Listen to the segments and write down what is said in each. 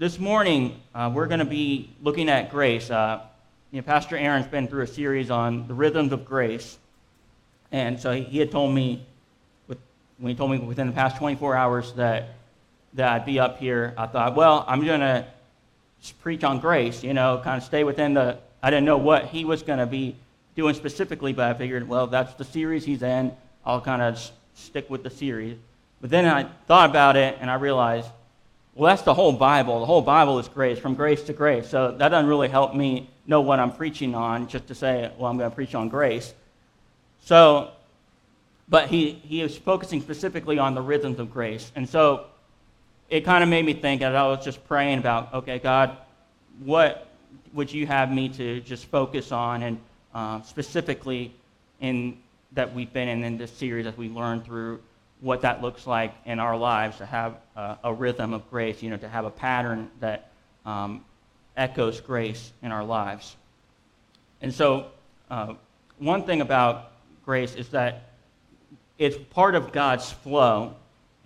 this morning, uh, we're going to be looking at grace. Uh, you know, Pastor Aaron's been through a series on the rhythms of grace. And so he, had told me, with, when he told me within the past 24 hours that, that I'd be up here, I thought, well, I'm going to preach on grace, you know, kind of stay within the, I didn't know what he was going to be doing specifically, but I figured, well, that's the series he's in. I'll kind of stick with the series. But then I thought about it and I realized, well, that's the whole Bible. The whole Bible is grace, from grace to grace. So that doesn't really help me know what I'm preaching on, just to say, well, I'm going to preach on grace. So, but he, he is focusing specifically on the rhythms of grace. And so it kind of made me think, as I was just praying about, okay, God, what would you have me to just focus on, and uh, specifically in that we've been in, in this series as we learn through what that looks like in our lives to have a, a rhythm of grace, you know, to have a pattern that um, echoes grace in our lives. And so, uh, one thing about grace is that it's part of God's flow.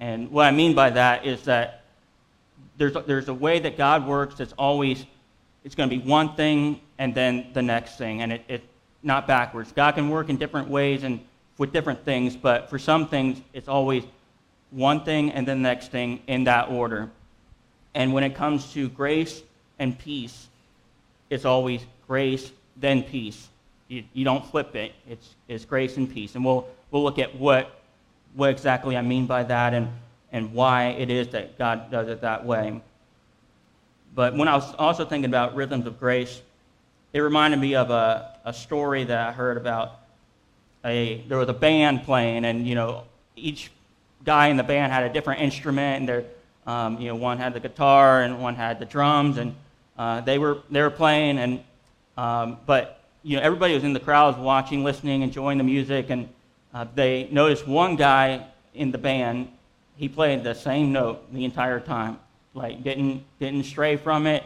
And what I mean by that is that there's a, there's a way that God works that's always, it's going to be one thing and then the next thing, and it, it's not backwards. God can work in different ways and with different things, but for some things, it's always one thing and the next thing in that order. And when it comes to grace and peace, it's always grace, then peace. You, you don't flip it. It's, it's grace and peace. And we'll, we'll look at what, what exactly I mean by that and, and why it is that God does it that way. But when I was also thinking about rhythms of grace, it reminded me of a, a story that I heard about a there was a band playing, and you know each guy in the band had a different instrument, and there, um, you know, one had the guitar and one had the drums, and uh, they were they were playing, and um, but you know everybody was in the crowd, watching, listening, enjoying the music, and uh, they noticed one guy in the band, he played the same note the entire time, like didn't didn't stray from it.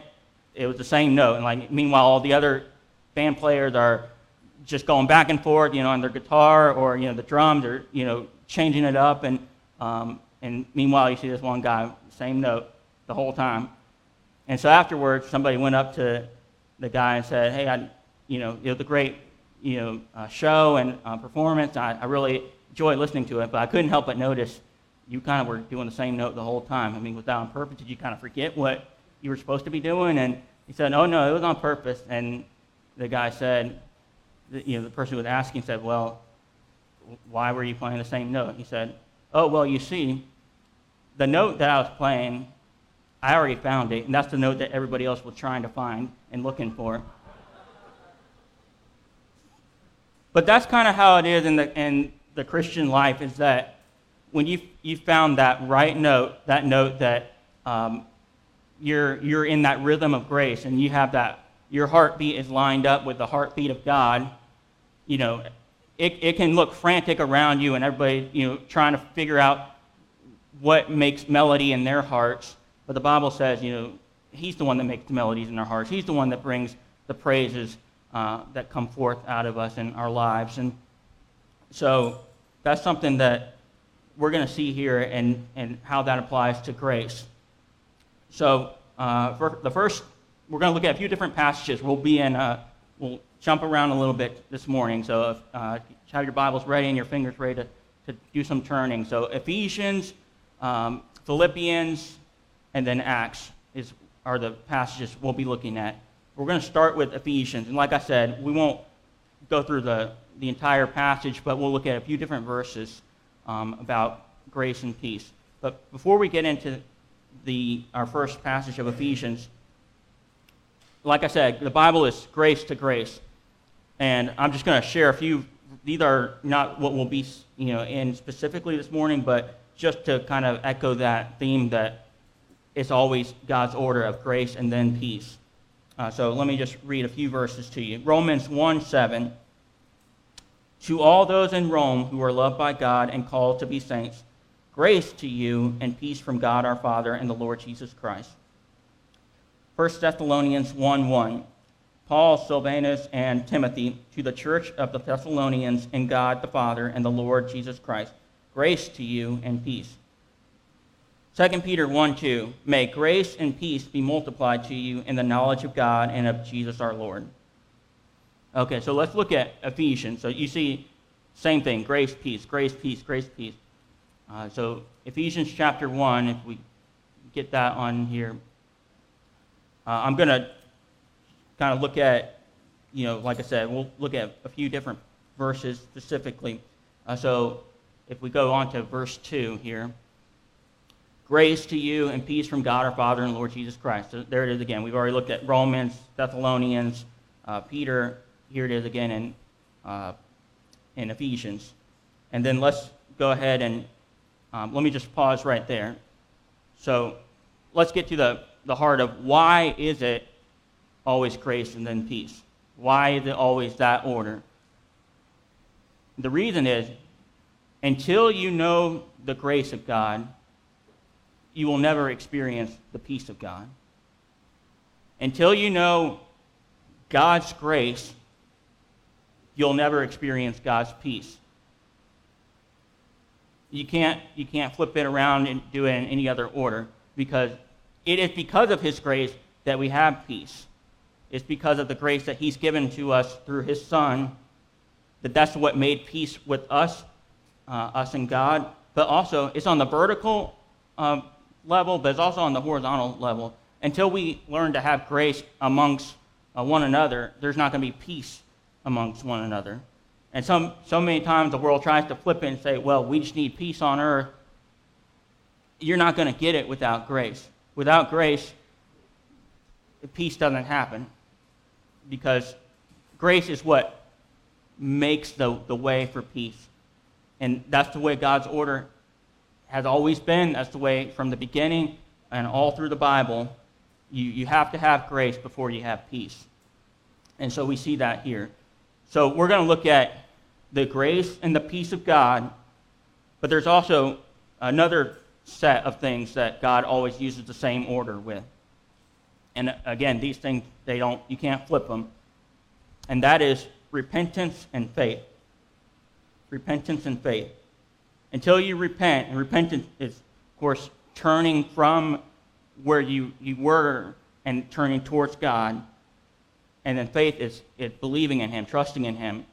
It was the same note, and like meanwhile all the other band players are just going back and forth, you know, on their guitar or you know the drums or you know changing it up, and um, and meanwhile you see this one guy, same note the whole time. And so afterwards, somebody went up to the guy and said, "Hey, I, you know, it was a great, you know, uh, show and uh, performance. I, I really enjoyed listening to it, but I couldn't help but notice you kind of were doing the same note the whole time. I mean, was that on purpose? Did you kind of forget what you were supposed to be doing?" And he said, "Oh no, it was on purpose." And the guy said, you know, the person who was asking said, well, why were you playing the same note? He said, oh, well, you see, the note that I was playing, I already found it, and that's the note that everybody else was trying to find and looking for. But that's kind of how it is in the, in the Christian life is that when you, you found that right note, that note that um, you're, you're in that rhythm of grace and you have that, your heartbeat is lined up with the heartbeat of God, you know, it, it can look frantic around you and everybody, you know, trying to figure out what makes melody in their hearts. But the Bible says, you know, He's the one that makes the melodies in our hearts. He's the one that brings the praises uh, that come forth out of us in our lives. And so that's something that we're going to see here and, and how that applies to grace. So uh, the first, we're going to look at a few different passages. We'll be in, uh, we'll jump around a little bit this morning. So if, uh, have your Bibles ready and your fingers ready to, to do some turning. So Ephesians, um, Philippians, and then Acts is, are the passages we'll be looking at. We're going to start with Ephesians. And like I said, we won't go through the, the entire passage, but we'll look at a few different verses um, about grace and peace. But before we get into the, our first passage of Ephesians, like I said, the Bible is grace to grace. And I'm just going to share a few. These are not what we'll be you know, in specifically this morning, but just to kind of echo that theme that it's always God's order of grace and then peace. Uh, so let me just read a few verses to you. Romans 1 7. To all those in Rome who are loved by God and called to be saints, grace to you and peace from God our Father and the Lord Jesus Christ. 1 Thessalonians 1 1. Paul, Silvanus, and Timothy to the church of the Thessalonians in God the Father and the Lord Jesus Christ. Grace to you and peace. 2 Peter 1 2, may grace and peace be multiplied to you in the knowledge of God and of Jesus our Lord. Okay, so let's look at Ephesians. So you see, same thing grace, peace, grace, peace, grace, peace. Uh, so Ephesians chapter 1, if we get that on here, uh, I'm going to kind of look at, you know, like I said, we'll look at a few different verses specifically. Uh, so if we go on to verse 2 here. Grace to you and peace from God our Father and Lord Jesus Christ. So there it is again. We've already looked at Romans, Thessalonians, uh, Peter. Here it is again in, uh, in Ephesians. And then let's go ahead and um, let me just pause right there. So let's get to the, the heart of why is it always grace and then peace? Why is it always that order? The reason is until you know the grace of God, you will never experience the peace of God. Until you know God's grace, you'll never experience God's peace. You can't, you can't flip it around and do it in any other order because it is because of His grace that we have peace. It's because of the grace that He's given to us through His Son that that's what made peace with us, uh, us and God. But also, it's on the vertical um, level, but it's also on the horizontal level. Until we learn to have grace amongst uh, one another, there's not going to be peace amongst one another. And some, so many times the world tries to flip it and say, well, we just need peace on earth. You're not going to get it without grace. Without grace, peace doesn't happen because grace is what makes the, the way for peace. And that's the way God's order has always been. That's the way from the beginning and all through the Bible. You, you have to have grace before you have peace. And so we see that here. So we're going to look at the grace and the peace of God, but there's also another set of things that God always uses the same order with. And again, these things, they don't, you can't flip them. And that is repentance and faith. Repentance and faith. Until you repent, and repentance is, of course, turning from where you, you were and turning towards God. And then faith is, is believing in Him, trusting in Him.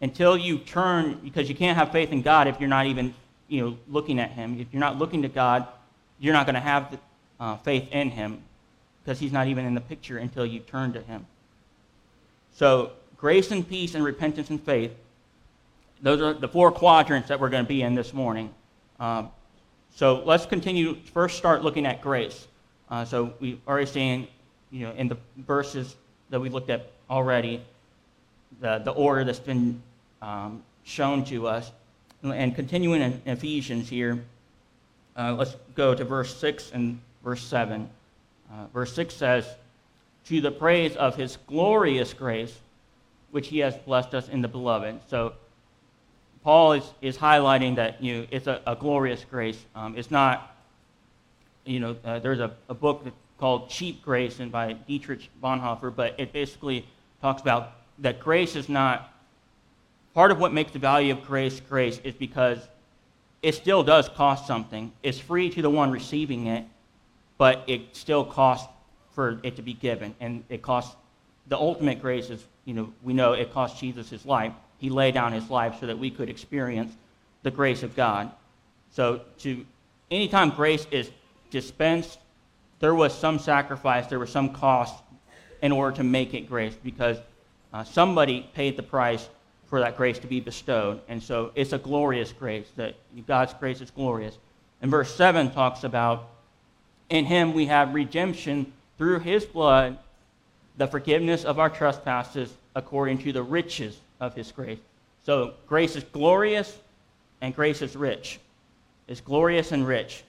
Until you turn, because you can't have faith in God if you're not even you know, looking at Him. If you're not looking to God, you're not going to have the, uh, faith in Him because He's not even in the picture until you turn to Him. So grace and peace and repentance and faith. Those are the four quadrants that we're going to be in this morning. Um, so let's continue. First, start looking at grace. Uh, so we've already seen, you know, in the verses that we looked at already, the, the order that's been um, shown to us. And continuing in Ephesians here, uh, let's go to verse 6 and verse 7. Uh, verse 6 says, To the praise of his glorious grace, which he has blessed us in the beloved. So Paul is, is highlighting that you know, it's a, a glorious grace. Um, it's not, you know, uh, there's a, a book called Cheap Grace and by Dietrich Bonhoeffer, but it basically talks about that grace is not, part of what makes the value of grace grace is because it still does cost something. It's free to the one receiving it, but it still costs for it to be given. And it costs, the ultimate grace is you know, we know it cost Jesus his life. He laid down his life so that we could experience the grace of God. So to anytime grace is dispensed, there was some sacrifice, there was some cost in order to make it grace because uh, somebody paid the price for that grace to be bestowed. And so it's a glorious grace, that God's grace is glorious. And verse 7 talks about, in him we have redemption through his blood the forgiveness of our trespasses according to the riches of his grace. So grace is glorious and grace is rich. It's glorious and rich.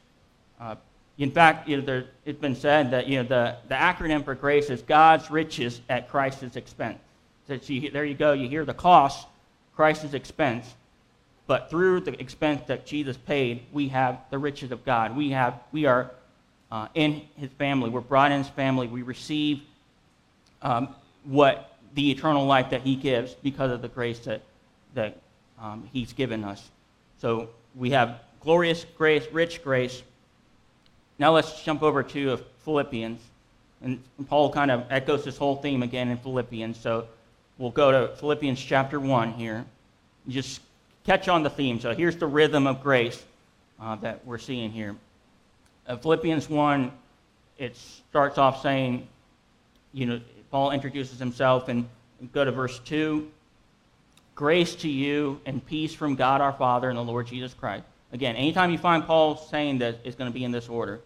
Uh, in fact, you know, there, it's been said that you know, the, the acronym for grace is God's riches at Christ's expense. So you, there you go. You hear the cost, Christ's expense. But through the expense that Jesus paid, we have the riches of God. We, have, we are uh, in his family. We're brought in his family. We receive um, what the eternal life that he gives because of the grace that, that um, he's given us. So we have glorious grace, rich grace, Now let's jump over to Philippians. And Paul kind of echoes this whole theme again in Philippians. So we'll go to Philippians chapter 1 here. Just catch on the theme. So here's the rhythm of grace uh, that we're seeing here. Uh, Philippians 1, it starts off saying, you know, Paul introduces himself and go to verse 2. Grace to you and peace from God our Father and the Lord Jesus Christ. Again, anytime you find Paul saying that, it's going to be in this order.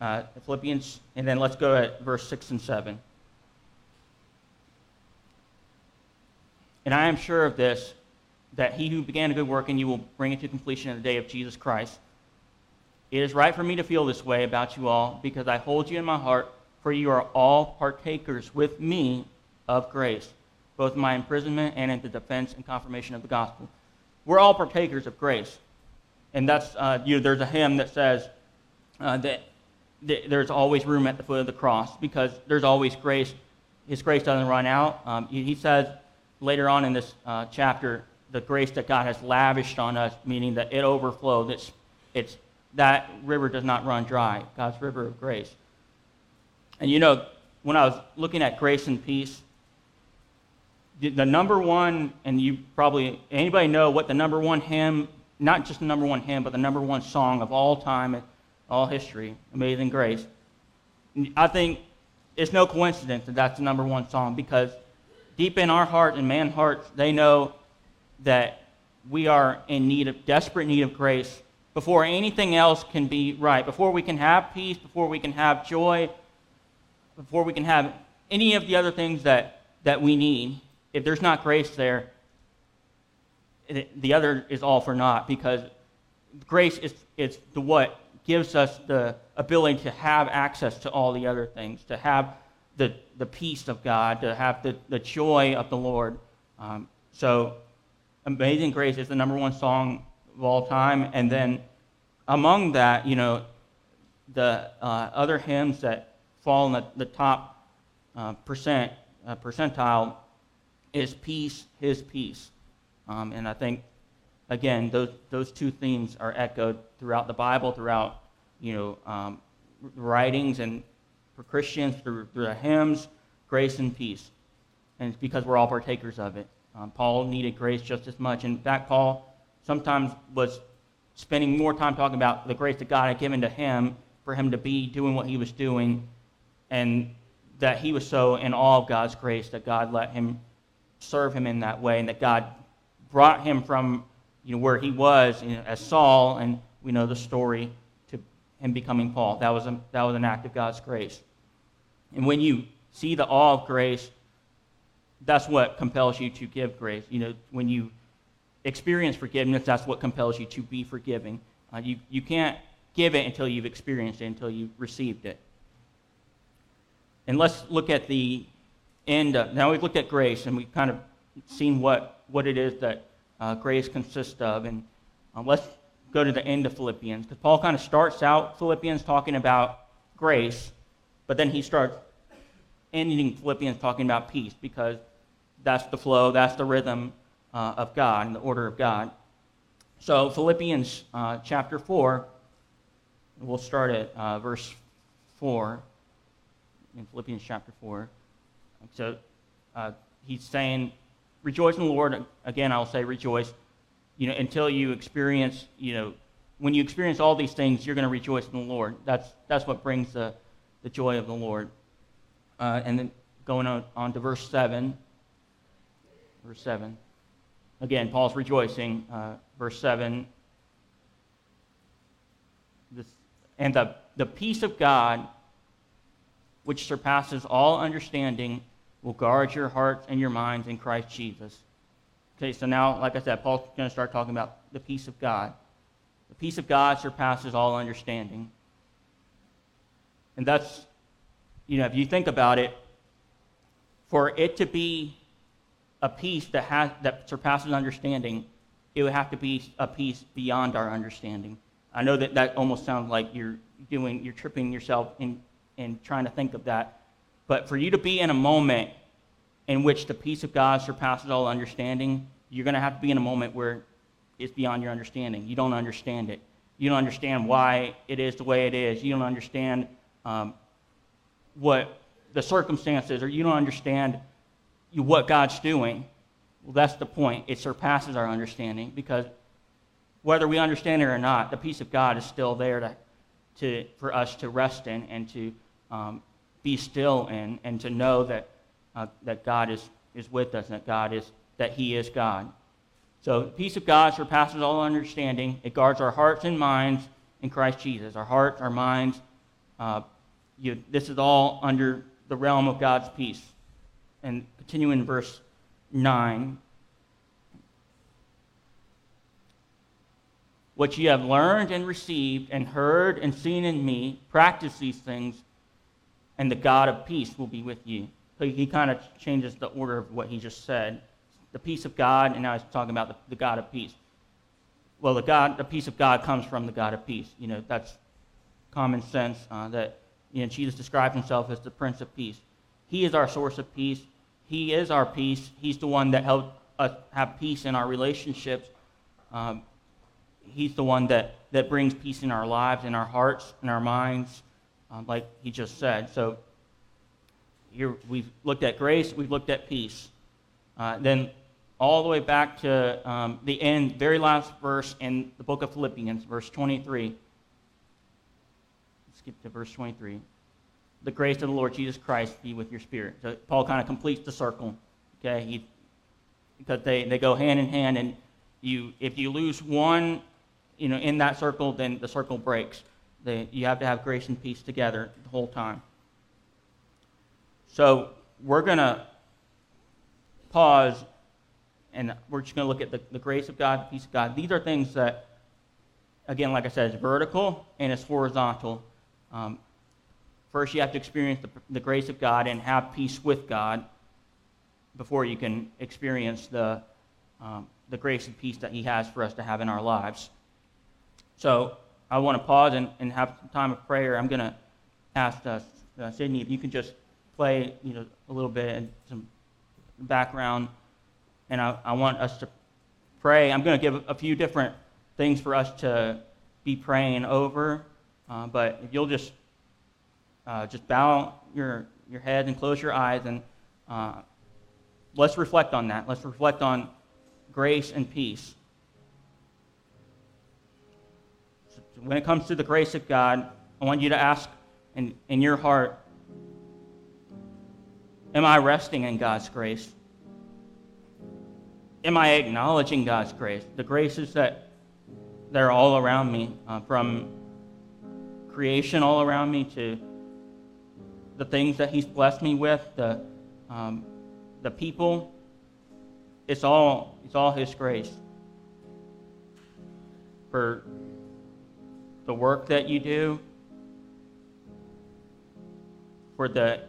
Uh, Philippians, and then let's go at verse 6 and 7. And I am sure of this, that he who began a good work in you will bring it to completion in the day of Jesus Christ. It is right for me to feel this way about you all, because I hold you in my heart, for you are all partakers with me of grace, both in my imprisonment and in the defense and confirmation of the gospel. We're all partakers of grace. And that's, uh, you know, there's a hymn that says uh, that, that, there's always room at the foot of the cross because there's always grace. His grace doesn't run out. Um, he, says later on in this uh, chapter, the grace that God has lavished on us, meaning that it overflows. It's, it's, that river does not run dry, God's river of grace. And you know, when I was looking at grace and peace, the, the number one, and you probably, anybody know what the number one hymn, not just the number one hymn, but the number one song of all time, all history, Amazing Grace. I think it's no coincidence that that's the number one song because deep in our hearts and man's hearts, they know that we are in need of desperate need of grace before anything else can be right, before we can have peace, before we can have joy, before we can have any of the other things that, that we need. If there's not grace there, the other is all for naught because grace is, is the what gives us the ability to have access to all the other things, to have the, the peace of God, to have the, the joy of the Lord. Um, so, Amazing Grace is the number one song of all time. And then among that, you know, the uh, other hymns that fall in the, the top uh, percent uh, percentile is peace, his peace. Um, and I think, again, those, those two themes are echoed throughout the Bible, throughout, you know, um, writings and for Christians through, through the hymns, grace and peace. And it's because we're all partakers of it. Um, Paul needed grace just as much. In fact, Paul sometimes was spending more time talking about the grace that God had given to him for him to be doing what he was doing, and that he was so in awe of God's grace that God let him serve him in that way, and that God brought him from you know, where he was you know, as Saul, and we know the story, to him becoming Paul. That was, a, that was an act of God's grace. And when you see the awe of grace, that's what compels you to give grace. You know, when you experience forgiveness, that's what compels you to be forgiving. Uh, you, you can't give it until you've experienced it, until you've received it. And let's look at the end. Of, now we've looked at grace, and we've kind of seen what, what it is that uh, grace consists of. And uh, let's go to the end of Philippians, because Paul kind of starts out Philippians talking about grace, but then he starts ending Philippians talking about peace because that's the flow, that's the rhythm uh, of God and the order of God. So, Philippians uh, chapter 4, we'll start at uh, verse 4 in Philippians chapter 4. So, uh, he's saying, Rejoice in the Lord. Again, I'll say rejoice. You know, until you experience, you know, when you experience all these things, you're going to rejoice in the Lord. That's, that's what brings the, the joy of the Lord. Uh, and then going on, on to verse 7. Verse 7. Again, Paul's rejoicing. Uh, verse 7. This, and the, the peace of God, which surpasses all understanding, will guard your hearts and your minds in Christ Jesus. Okay, so now, like I said, Paul's going to start talking about the peace of God. The peace of God surpasses all understanding. And that's you know, if you think about it, for it to be a peace that, has, that surpasses understanding, it would have to be a peace beyond our understanding. I know that that almost sounds like you're doing, you're tripping yourself in, in trying to think of that. But for you to be in a moment in which the peace of God surpasses all understanding, you're going to have to be in a moment where it's beyond your understanding. You don't understand it. You don't understand why it is the way it is. You don't understand um, what the circumstances, or you don't understand what God's doing. Well, that's the point. It surpasses our understanding because whether we understand it or not, the peace of God is still there to, to, for us to rest in and to um, be still in and to know that, uh, that God is, is with us and that, God is, that He is God. So the peace of God surpasses all understanding. It guards our hearts and minds in Christ Jesus. Our hearts, our minds, uh, you, this is all under the realm of God's peace. And continue in verse 9. What you have learned and received and heard and seen in me, practice these things, and the God of peace will be with you. So he kind of changes the order of what he just said. The peace of God, and now he's talking about the, the God of peace. Well, the God, the peace of God comes from the God of peace. You know, that's common sense uh, that you know, Jesus describes himself as the Prince of Peace. He is our source of peace. He is our peace. He's the one that helps us have peace in our relationships. Um, he's the one that, that brings peace in our lives, in our hearts, in our minds, um, like he just said. So here we've looked at grace, we've looked at peace. Uh, then all the way back to um, the end, very last verse in the book of Philippians, verse 23 Let's skip to verse 23. The grace of the Lord Jesus Christ be with your spirit. So Paul kind of completes the circle. Okay, he, because they, they go hand in hand, and you if you lose one, you know, in that circle, then the circle breaks. They, you have to have grace and peace together the whole time. So we're going to pause, and we're just going to look at the, the grace of God, the peace of God. These are things that, again, like I said, it's vertical and it's horizontal. Um, first, you have to experience the, the grace of God and have peace with God before you can experience the, um, the grace and peace that He has for us to have in our lives. So I want to pause and, and have some time of prayer. I'm going to ask uh, uh, Sydney if you can just play you know, a little bit and some background. And I, I want us to pray. I'm going to give a few different things for us to be praying over. Uh, but if you'll just uh, just bow your your head and close your eyes and uh, let's reflect on that. Let's reflect on grace and peace. So when it comes to the grace of God, I want you to ask in, in your heart, am I resting in God's grace? Am I acknowledging God's grace? The graces that, that are all around me, uh, from creation all around me to the things that He's blessed me with, the, um, the people. It's all, it's all His grace. For the work that you do, for the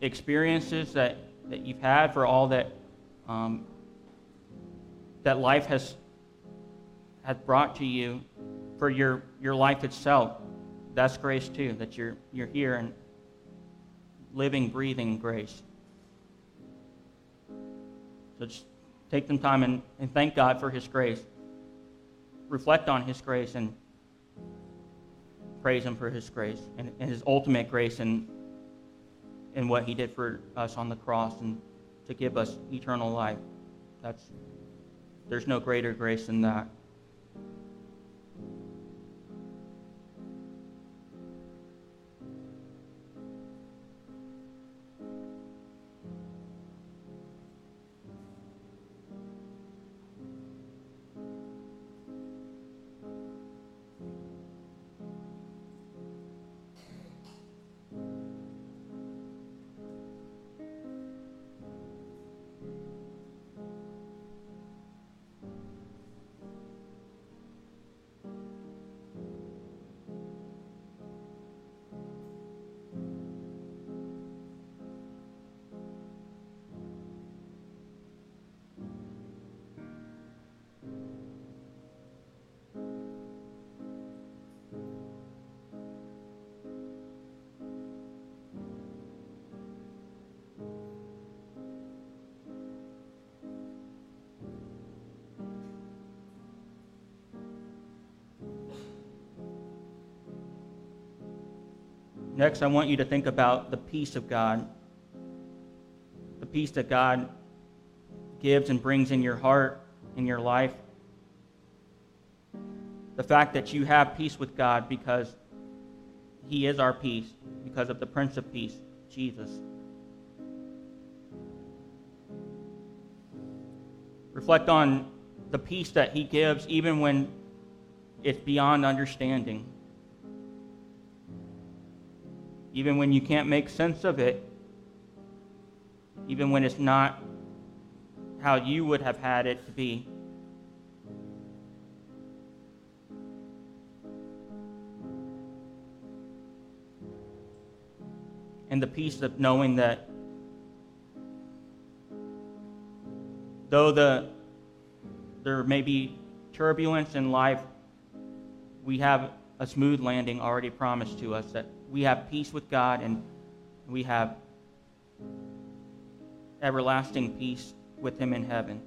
experiences that, that you've had, for all that um, that life has has brought to you, for your, your life itself that's grace too, that you're, you're here and living, breathing grace. So just take some time and, and thank God for His grace. Reflect on His grace and praise Him for His grace and, and His ultimate grace and in what He did for us on the cross and to give us eternal life. That's there's no greater grace than that. Next, I want you to think about the peace of God. The peace that God gives and brings in your heart, in your life. The fact that you have peace with God because He is our peace, because of the Prince of Peace, Jesus. Reflect on the peace that He gives even when it's beyond understanding. Even when you can't make sense of it, even when it's not how you would have had it to be. And the peace of knowing that though the, there may be turbulence in life, we have a smooth landing already promised to us, that we have peace with God and we have everlasting peace with Him in heaven.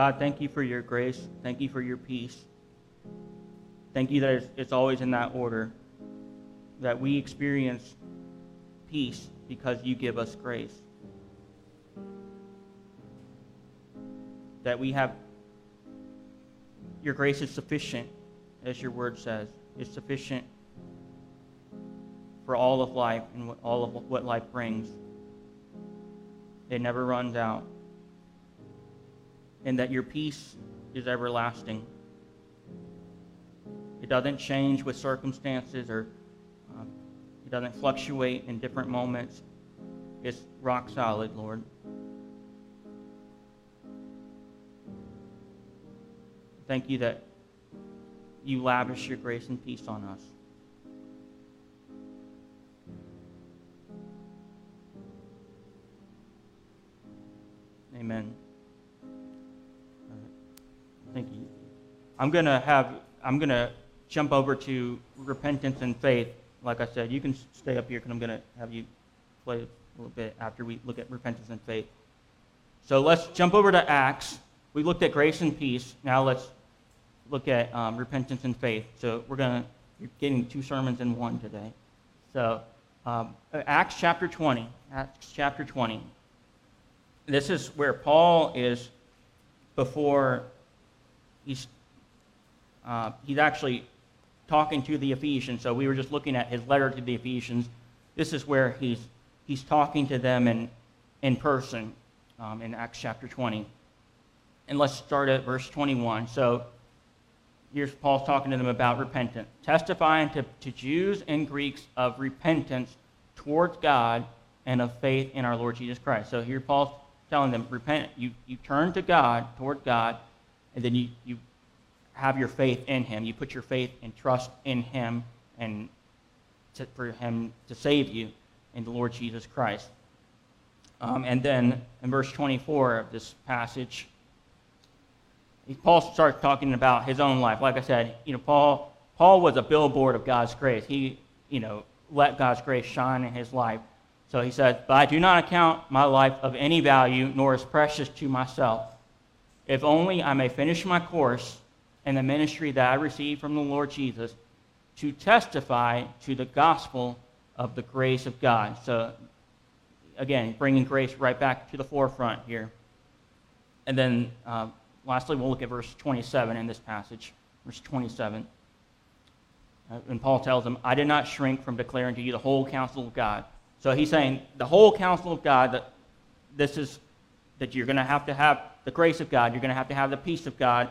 God, thank you for your grace. Thank you for your peace. Thank you that it's, it's always in that order, that we experience peace because you give us grace. That we have, your grace is sufficient, as your word says. It's sufficient for all of life and all of what life brings. It never runs out and that your peace is everlasting. It doesn't change with circumstances or um, it doesn't fluctuate in different moments. It's rock solid, Lord. Thank you that you lavish your grace and peace on us. Amen. I'm going to have, I'm going to jump over to repentance and faith. Like I said, you can stay up here because I'm going to have you play a little bit after we look at repentance and faith. So let's jump over to Acts. We looked at grace and peace. Now let's look at um, repentance and faith. So we're going to, you're getting two sermons in one today. So um, Acts chapter 20. Acts chapter 20. This is where Paul is before he's, uh, he's actually talking to the Ephesians. So we were just looking at his letter to the Ephesians. This is where he's, he's talking to them in, in person um, in Acts chapter 20. And let's start at verse 21. So here's Paul's talking to them about repentance, testifying to, to Jews and Greeks of repentance towards God and of faith in our Lord Jesus Christ. So here Paul's telling them, repent, you, you turn to God, toward God, and then you, you have your faith in him. You put your faith and trust in him and to, for him to save you in the Lord Jesus Christ. Um, and then in verse 24 of this passage, Paul starts talking about his own life. Like I said, you know, Paul, Paul was a billboard of God's grace. He, you know, let God's grace shine in his life. So he said, But I do not account my life of any value, nor as precious to myself if only I may finish my course and the ministry that I received from the Lord Jesus to testify to the gospel of the grace of God. So, again, bringing grace right back to the forefront here. And then, uh, lastly, we'll look at verse 27 in this passage. Verse 27. Uh, and Paul tells them, I did not shrink from declaring to you the whole counsel of God. So he's saying the whole counsel of God, that this is that you're going to have to have the grace of God, you're going to have to have the peace of God,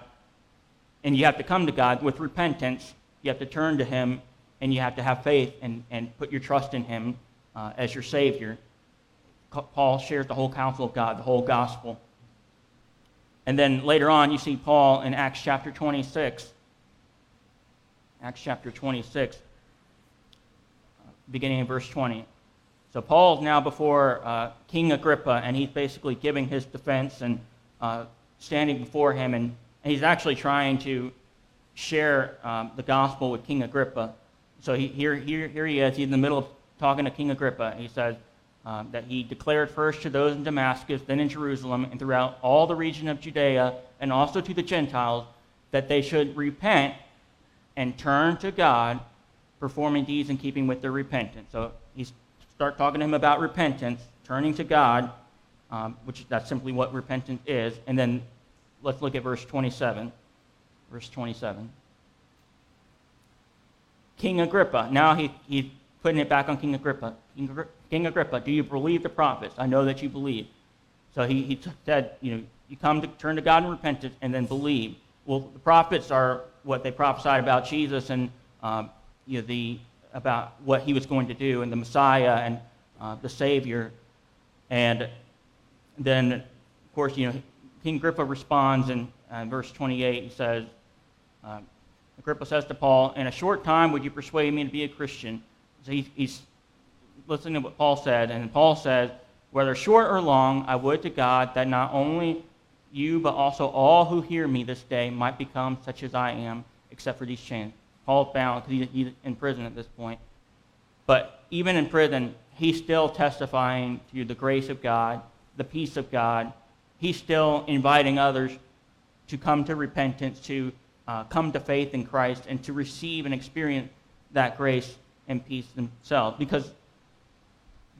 and you have to come to God with repentance. You have to turn to Him, and you have to have faith and, and put your trust in Him uh, as your Savior. Paul shares the whole counsel of God, the whole gospel. And then later on, you see Paul in Acts chapter 26. Acts chapter 26, beginning in verse 20. So Paul's now before uh, King Agrippa, and he's basically giving his defense and uh, standing before him, and, and, he's actually trying to share um, the gospel with King Agrippa. So he, here, here, here he is. He's in the middle of talking to King Agrippa. He says um, that he declared first to those in Damascus, then in Jerusalem, and throughout all the region of Judea, and also to the Gentiles, that they should repent and turn to God, performing deeds in keeping with their repentance. So he start talking to him about repentance, turning to God, um, which that's simply what repentance is. And then let's look at verse 27. Verse 27. King Agrippa. Now he, he's putting it back on King Agrippa. King, King Agrippa, do you believe the prophets? I know that you believe. So he, he said, you know, you come to turn to God in repentance and then believe. Well, the prophets are what they prophesied about Jesus and um, you know, the about what he was going to do and the Messiah and uh, the Savior. And then, of course, you know, King Agrippa responds in uh, verse 28. He says, uh, Agrippa says to Paul, In a short time, would you persuade me to be a Christian? So he, he's listening to what Paul said. And Paul says, Whether short or long, I would to God that not only you, but also all who hear me this day might become such as I am, except for these chains. Paul's bound because he, he's in prison at this point. But even in prison, he's still testifying to the grace of God, the peace of God. He's still inviting others to come to repentance, to uh, come to faith in Christ, and to receive and experience that grace and peace themselves. Because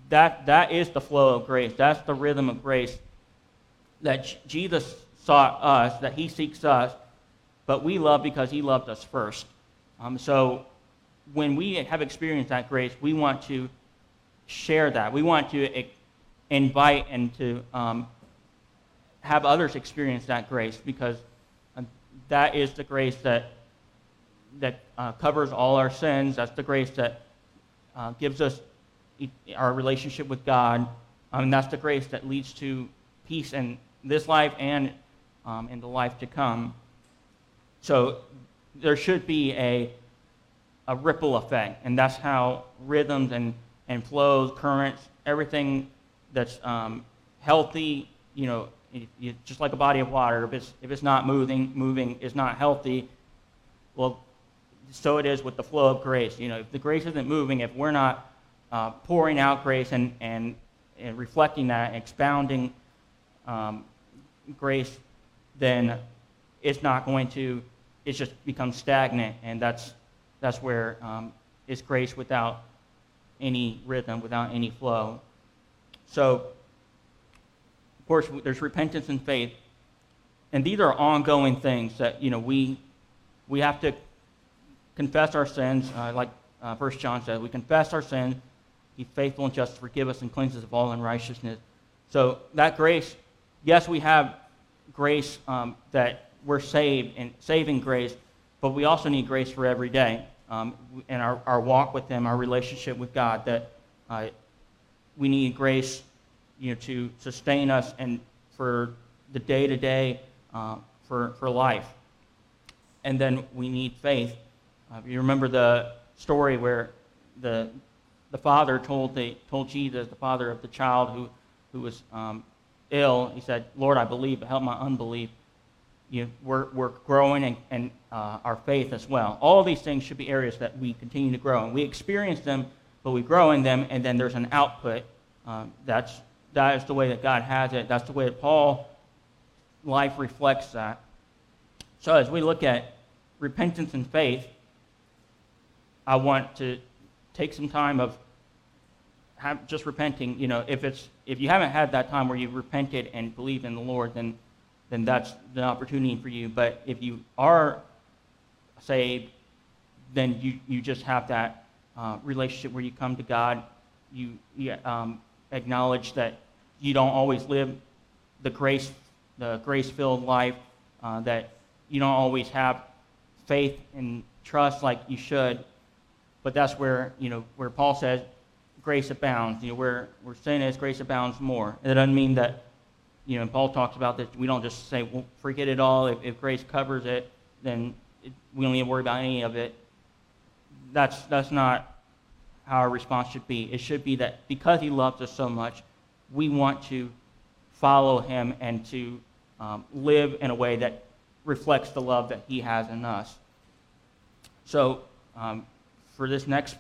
that, that is the flow of grace. That's the rhythm of grace that Jesus sought us, that he seeks us, but we love because he loved us first. Um, so when we have experienced that grace, we want to share that. We want to invite and to um, have others experience that grace because uh, that is the grace that that uh, covers all our sins. That's the grace that uh, gives us our relationship with God. Um, and that's the grace that leads to peace in this life and um, in the life to come. So there should be a, a ripple effect, and that's how rhythms and, and flows, currents, everything that's um, healthy, you know, it, just like a body of water, if it's, if it's not moving, moving is not healthy, well, so it is with the flow of grace. You know, if the grace isn't moving, if we're not uh, pouring out grace and, and, and reflecting that, expounding um, grace, then it's not going to it just becomes stagnant, and that's, that's where um, it's grace without any rhythm, without any flow. So, course, there's repentance and faith, and these are ongoing things that you know we we have to confess our sins, uh, like uh, First John says. We confess our sins. He's faithful and just to forgive us and cleanse us of all unrighteousness. So that grace, yes, we have grace um, that we're saved and saving grace, but we also need grace for every day um, in our, our walk with Him, our relationship with God. That uh, we need grace, you know, to sustain us and for the day to day for for life. And then we need faith. Uh, you remember the story where the the father told the told Jesus, the father of the child who who was um, ill. He said, "Lord, I believe, help my unbelief." you know, we're, we're growing and, and uh, our faith as well. All these things should be areas that we continue to grow. And we experience them, but we grow in them, and then there's an output. Um, that's, that is the way that God has it. That's the way that Paul life reflects that. So as we look at repentance and faith, I want to take some time of have just repenting. You know, if it's if you haven't had that time where you've repented and believed in the Lord, then then that's the opportunity for you. But if you are saved, then you, you just have that uh, relationship where you come to God, you, you um, acknowledge that you don't always live the grace the grace filled life, uh, that you don't always have faith and trust like you should. But that's where you know where Paul says grace abounds. You know where where sin is, grace abounds more. It doesn't mean that you know, and Paul talks about that we don't just say, well, forget it all. If, if grace covers it, then it, we don't need to worry about any of it. That's, that's not how our response should be. It should be that because he loves us so much, we want to follow him and to um, live in a way that reflects the love that he has in us. So, um, for this next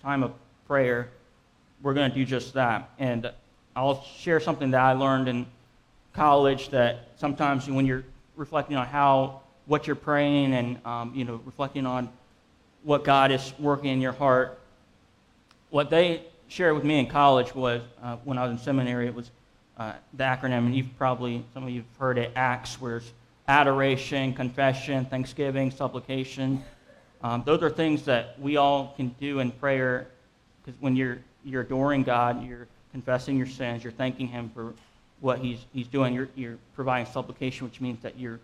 time of prayer, we're going to do just that. And I'll share something that I learned in college that sometimes when you're reflecting on how what you're praying and um, you know reflecting on what God is working in your heart, what they shared with me in college was uh, when I was in seminary. It was uh, the acronym, and you've probably some of you've heard it. ACTS, where it's adoration, confession, thanksgiving, supplication. Um, those are things that we all can do in prayer, because when you're you're adoring God, you're confessing your sins, you're thanking Him for what he's, he's doing. You're, you're providing supplication, which means that you're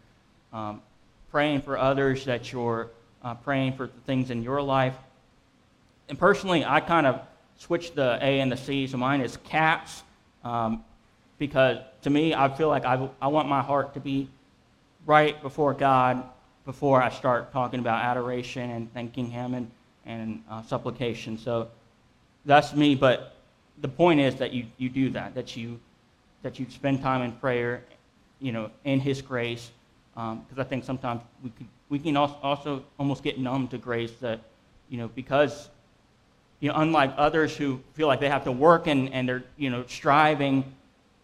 um, praying for others, that you're uh, praying for the things in your life. And personally, I kind of switched the A and the C, so mine is cats, um, because to me, I feel like I, I want my heart to be right before God before I start talking about adoration and thanking Him and, and uh, supplication. So that's me, but the point is that you, you do that, that you that you spend time in prayer, you know, in His grace, because um, I think sometimes we can, we can also almost get numb to grace that, you know, because, you know, unlike others who feel like they have to work and, and they're, you know, striving,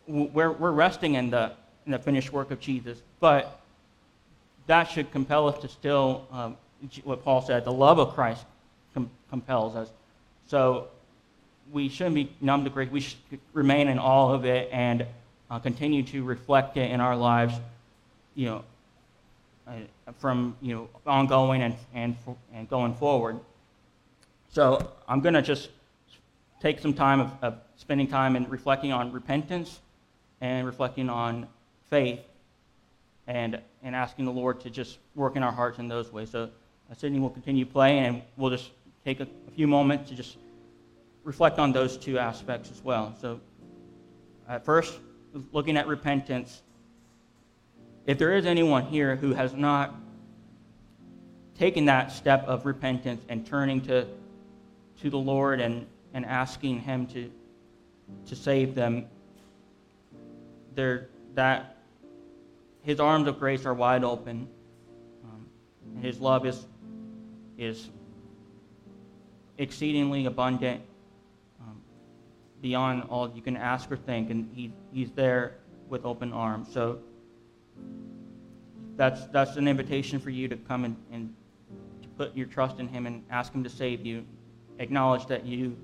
we're, we're resting in the, in the finished work of Jesus. But that should compel us to still, um, what Paul said, the love of Christ com- compels us. So we shouldn't be numb to grace. We should remain in all of it and uh, continue to reflect it in our lives, you know, uh, from you know ongoing and and and going forward. So I'm going to just take some time of, of spending time and reflecting on repentance and reflecting on faith and and asking the Lord to just work in our hearts in those ways. So uh, Sydney will continue playing, and we'll just take a, a few moments to just reflect on those two aspects as well. So, at first, looking at repentance, if there is anyone here who has not taken that step of repentance and turning to, to the Lord and, and asking Him to, to save them, that His arms of grace are wide open. Um, his love is, is exceedingly abundant beyond all you can ask or think, and he, he's there with open arms. So that's, that's an invitation for you to come and, and to put your trust in him and ask him to save you. Acknowledge that you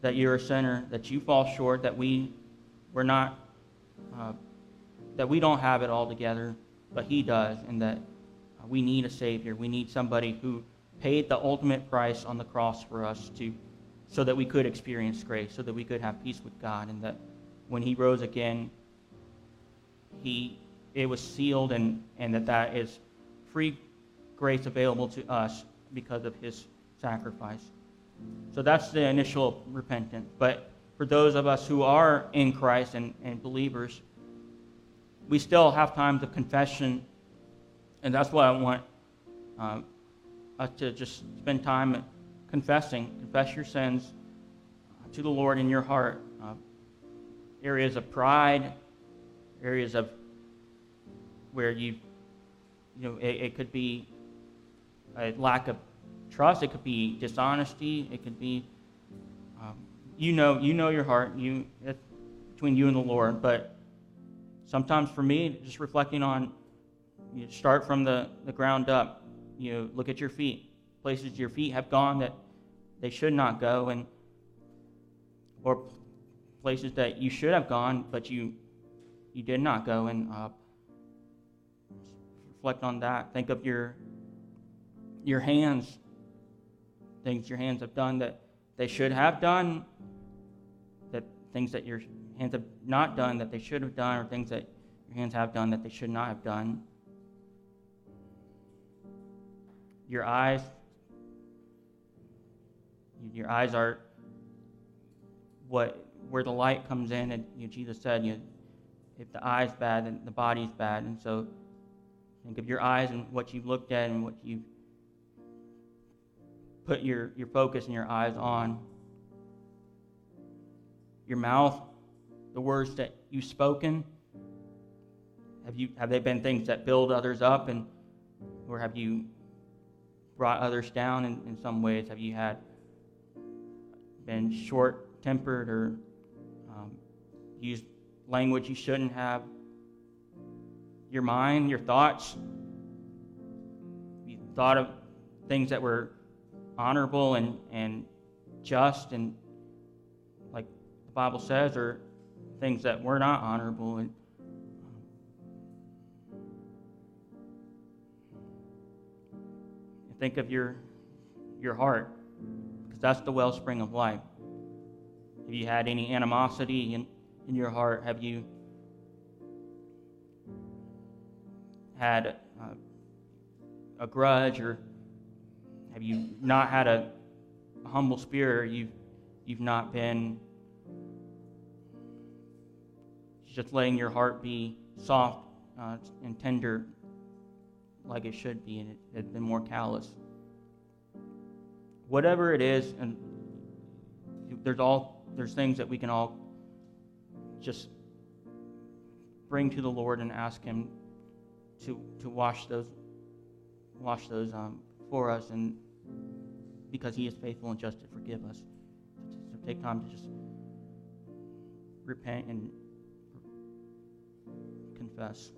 that you're a sinner, that you fall short, that we we're not uh, that we don't have it all together, but he does, and that we need a savior. We need somebody who paid the ultimate price on the cross for us to so that we could experience grace, so that we could have peace with God, and that when He rose again, He it was sealed, and, and that that is free grace available to us because of His sacrifice. So that's the initial repentance. But for those of us who are in Christ and, and believers, we still have times of confession, and that's what I want uh, us to just spend time confessing. Confess your sins to the Lord in your heart. Uh, areas of pride, areas of where you, you know, it, it could be a lack of trust. It could be dishonesty. It could be, um, you know, you know your heart. You it's between you and the Lord. But sometimes for me, just reflecting on, you start from the, the ground up. you know, look at your feet. Places your feet have gone that they should not go, and or places that you should have gone, but you you did not go. And uh, reflect on that. Think of your your hands, things your hands have done that they should have done, that things that your hands have not done that they should have done, or things that your hands have done that they should not have done. Your eyes, your eyes are what where the light comes in, and you know, Jesus said, you know, if the eye's bad, then the body's bad, and so think of your eyes and what you've looked at and what you've put your, your focus and your eyes on. Your mouth, the words that you've spoken, have you have they been things that build others up and or have you brought others down in, in some ways? Have you had been short tempered or um, used language you shouldn't have? Your mind, your thoughts, you thought of things that were honorable and, and just and like the Bible says, or things that were not honorable. And um, think of your your heart because that's the wellspring of life. Have you had any animosity in, in your heart? Have you had a grudge or have you not had a, humble spirit? You've, you've not been just letting your heart be soft uh, and tender like it should be, and it had been more callous. Whatever it is, and there's all there's things that we can all just bring to the Lord and ask Him to to wash those wash those um, for us, and because He is faithful and just to forgive us. So take time to just repent and confess.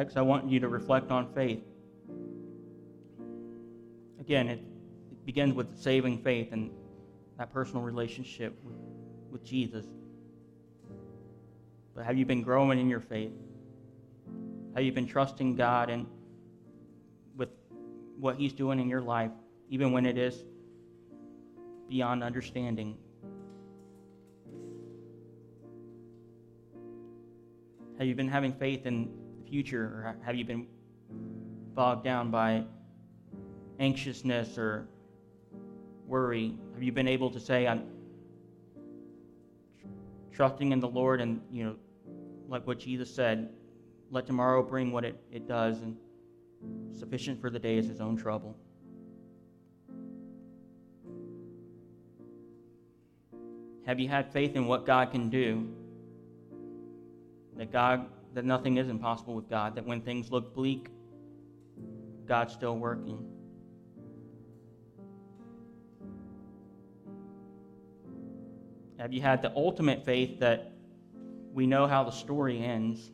Next, I want you to reflect on faith. Again, it, it begins with saving faith and that personal relationship with, with Jesus. But have you been growing in your faith? Have you been trusting God and with what He's doing in your life, even when it is beyond understanding? Have you been having faith in future? Or have you been bogged down by anxiousness or worry? Have you been able to say, I'm trusting in the Lord and, you know, like what Jesus said, let tomorrow bring what it, it does, and sufficient for the day is his own trouble. Have you had faith in what God can do? That God that nothing is impossible with God, that when things look bleak, God's still working. Have you had the ultimate faith that we know how the story ends,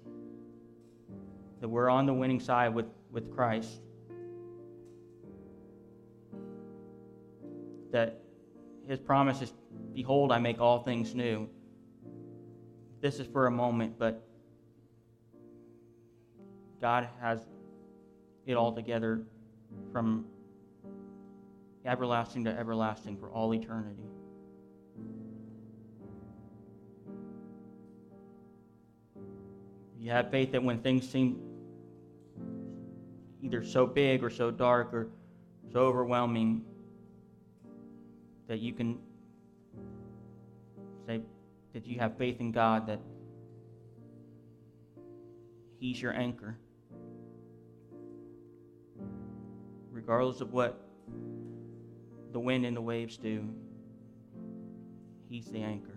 that we're on the winning side with, with Christ? that his promise is, Behold, I make all things new. This is for a moment, but God has it all together from everlasting to everlasting for all eternity. You have faith that when things seem either so big or so dark or so overwhelming, that you can say that you have faith in God that He's your anchor. Regardless of what the wind and the waves do, He's the anchor.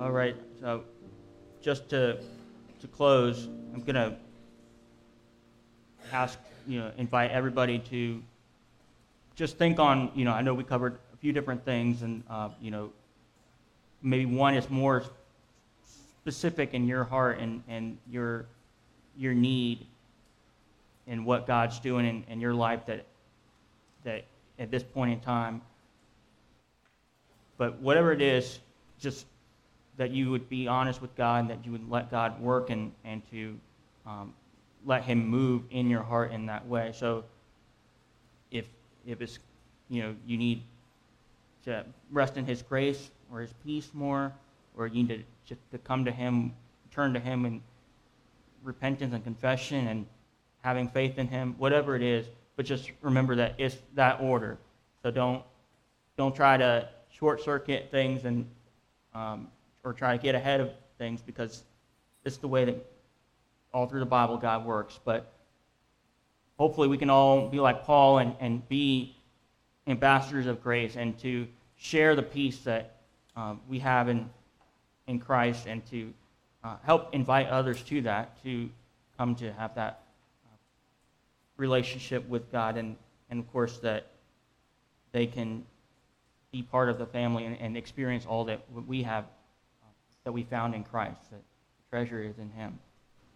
All right. So, just to to close, I'm gonna ask you know invite everybody to just think on you know I know we covered a few different things and uh, you know maybe one is more specific in your heart and, and your your need and what God's doing in, in your life that that at this point in time. But whatever it is, just that you would be honest with God, that you would let God work and, and to um, let Him move in your heart in that way. So if, if it's, you know, you need to rest in His grace or His peace more, or you need to, just to come to Him, turn to Him in repentance and confession and having faith in Him, whatever it is, but just remember that it's that order. So don't, don't try to short circuit things and um, or try to get ahead of things because it's the way that all through the Bible God works. But hopefully we can all be like Paul and, and be ambassadors of grace and to share the peace that um, we have in, in Christ and to uh, help invite others to that, to come to have that uh, relationship with God and, and of course that they can be part of the family and, and experience all that we have that we found in Christ, that treasure is in Him.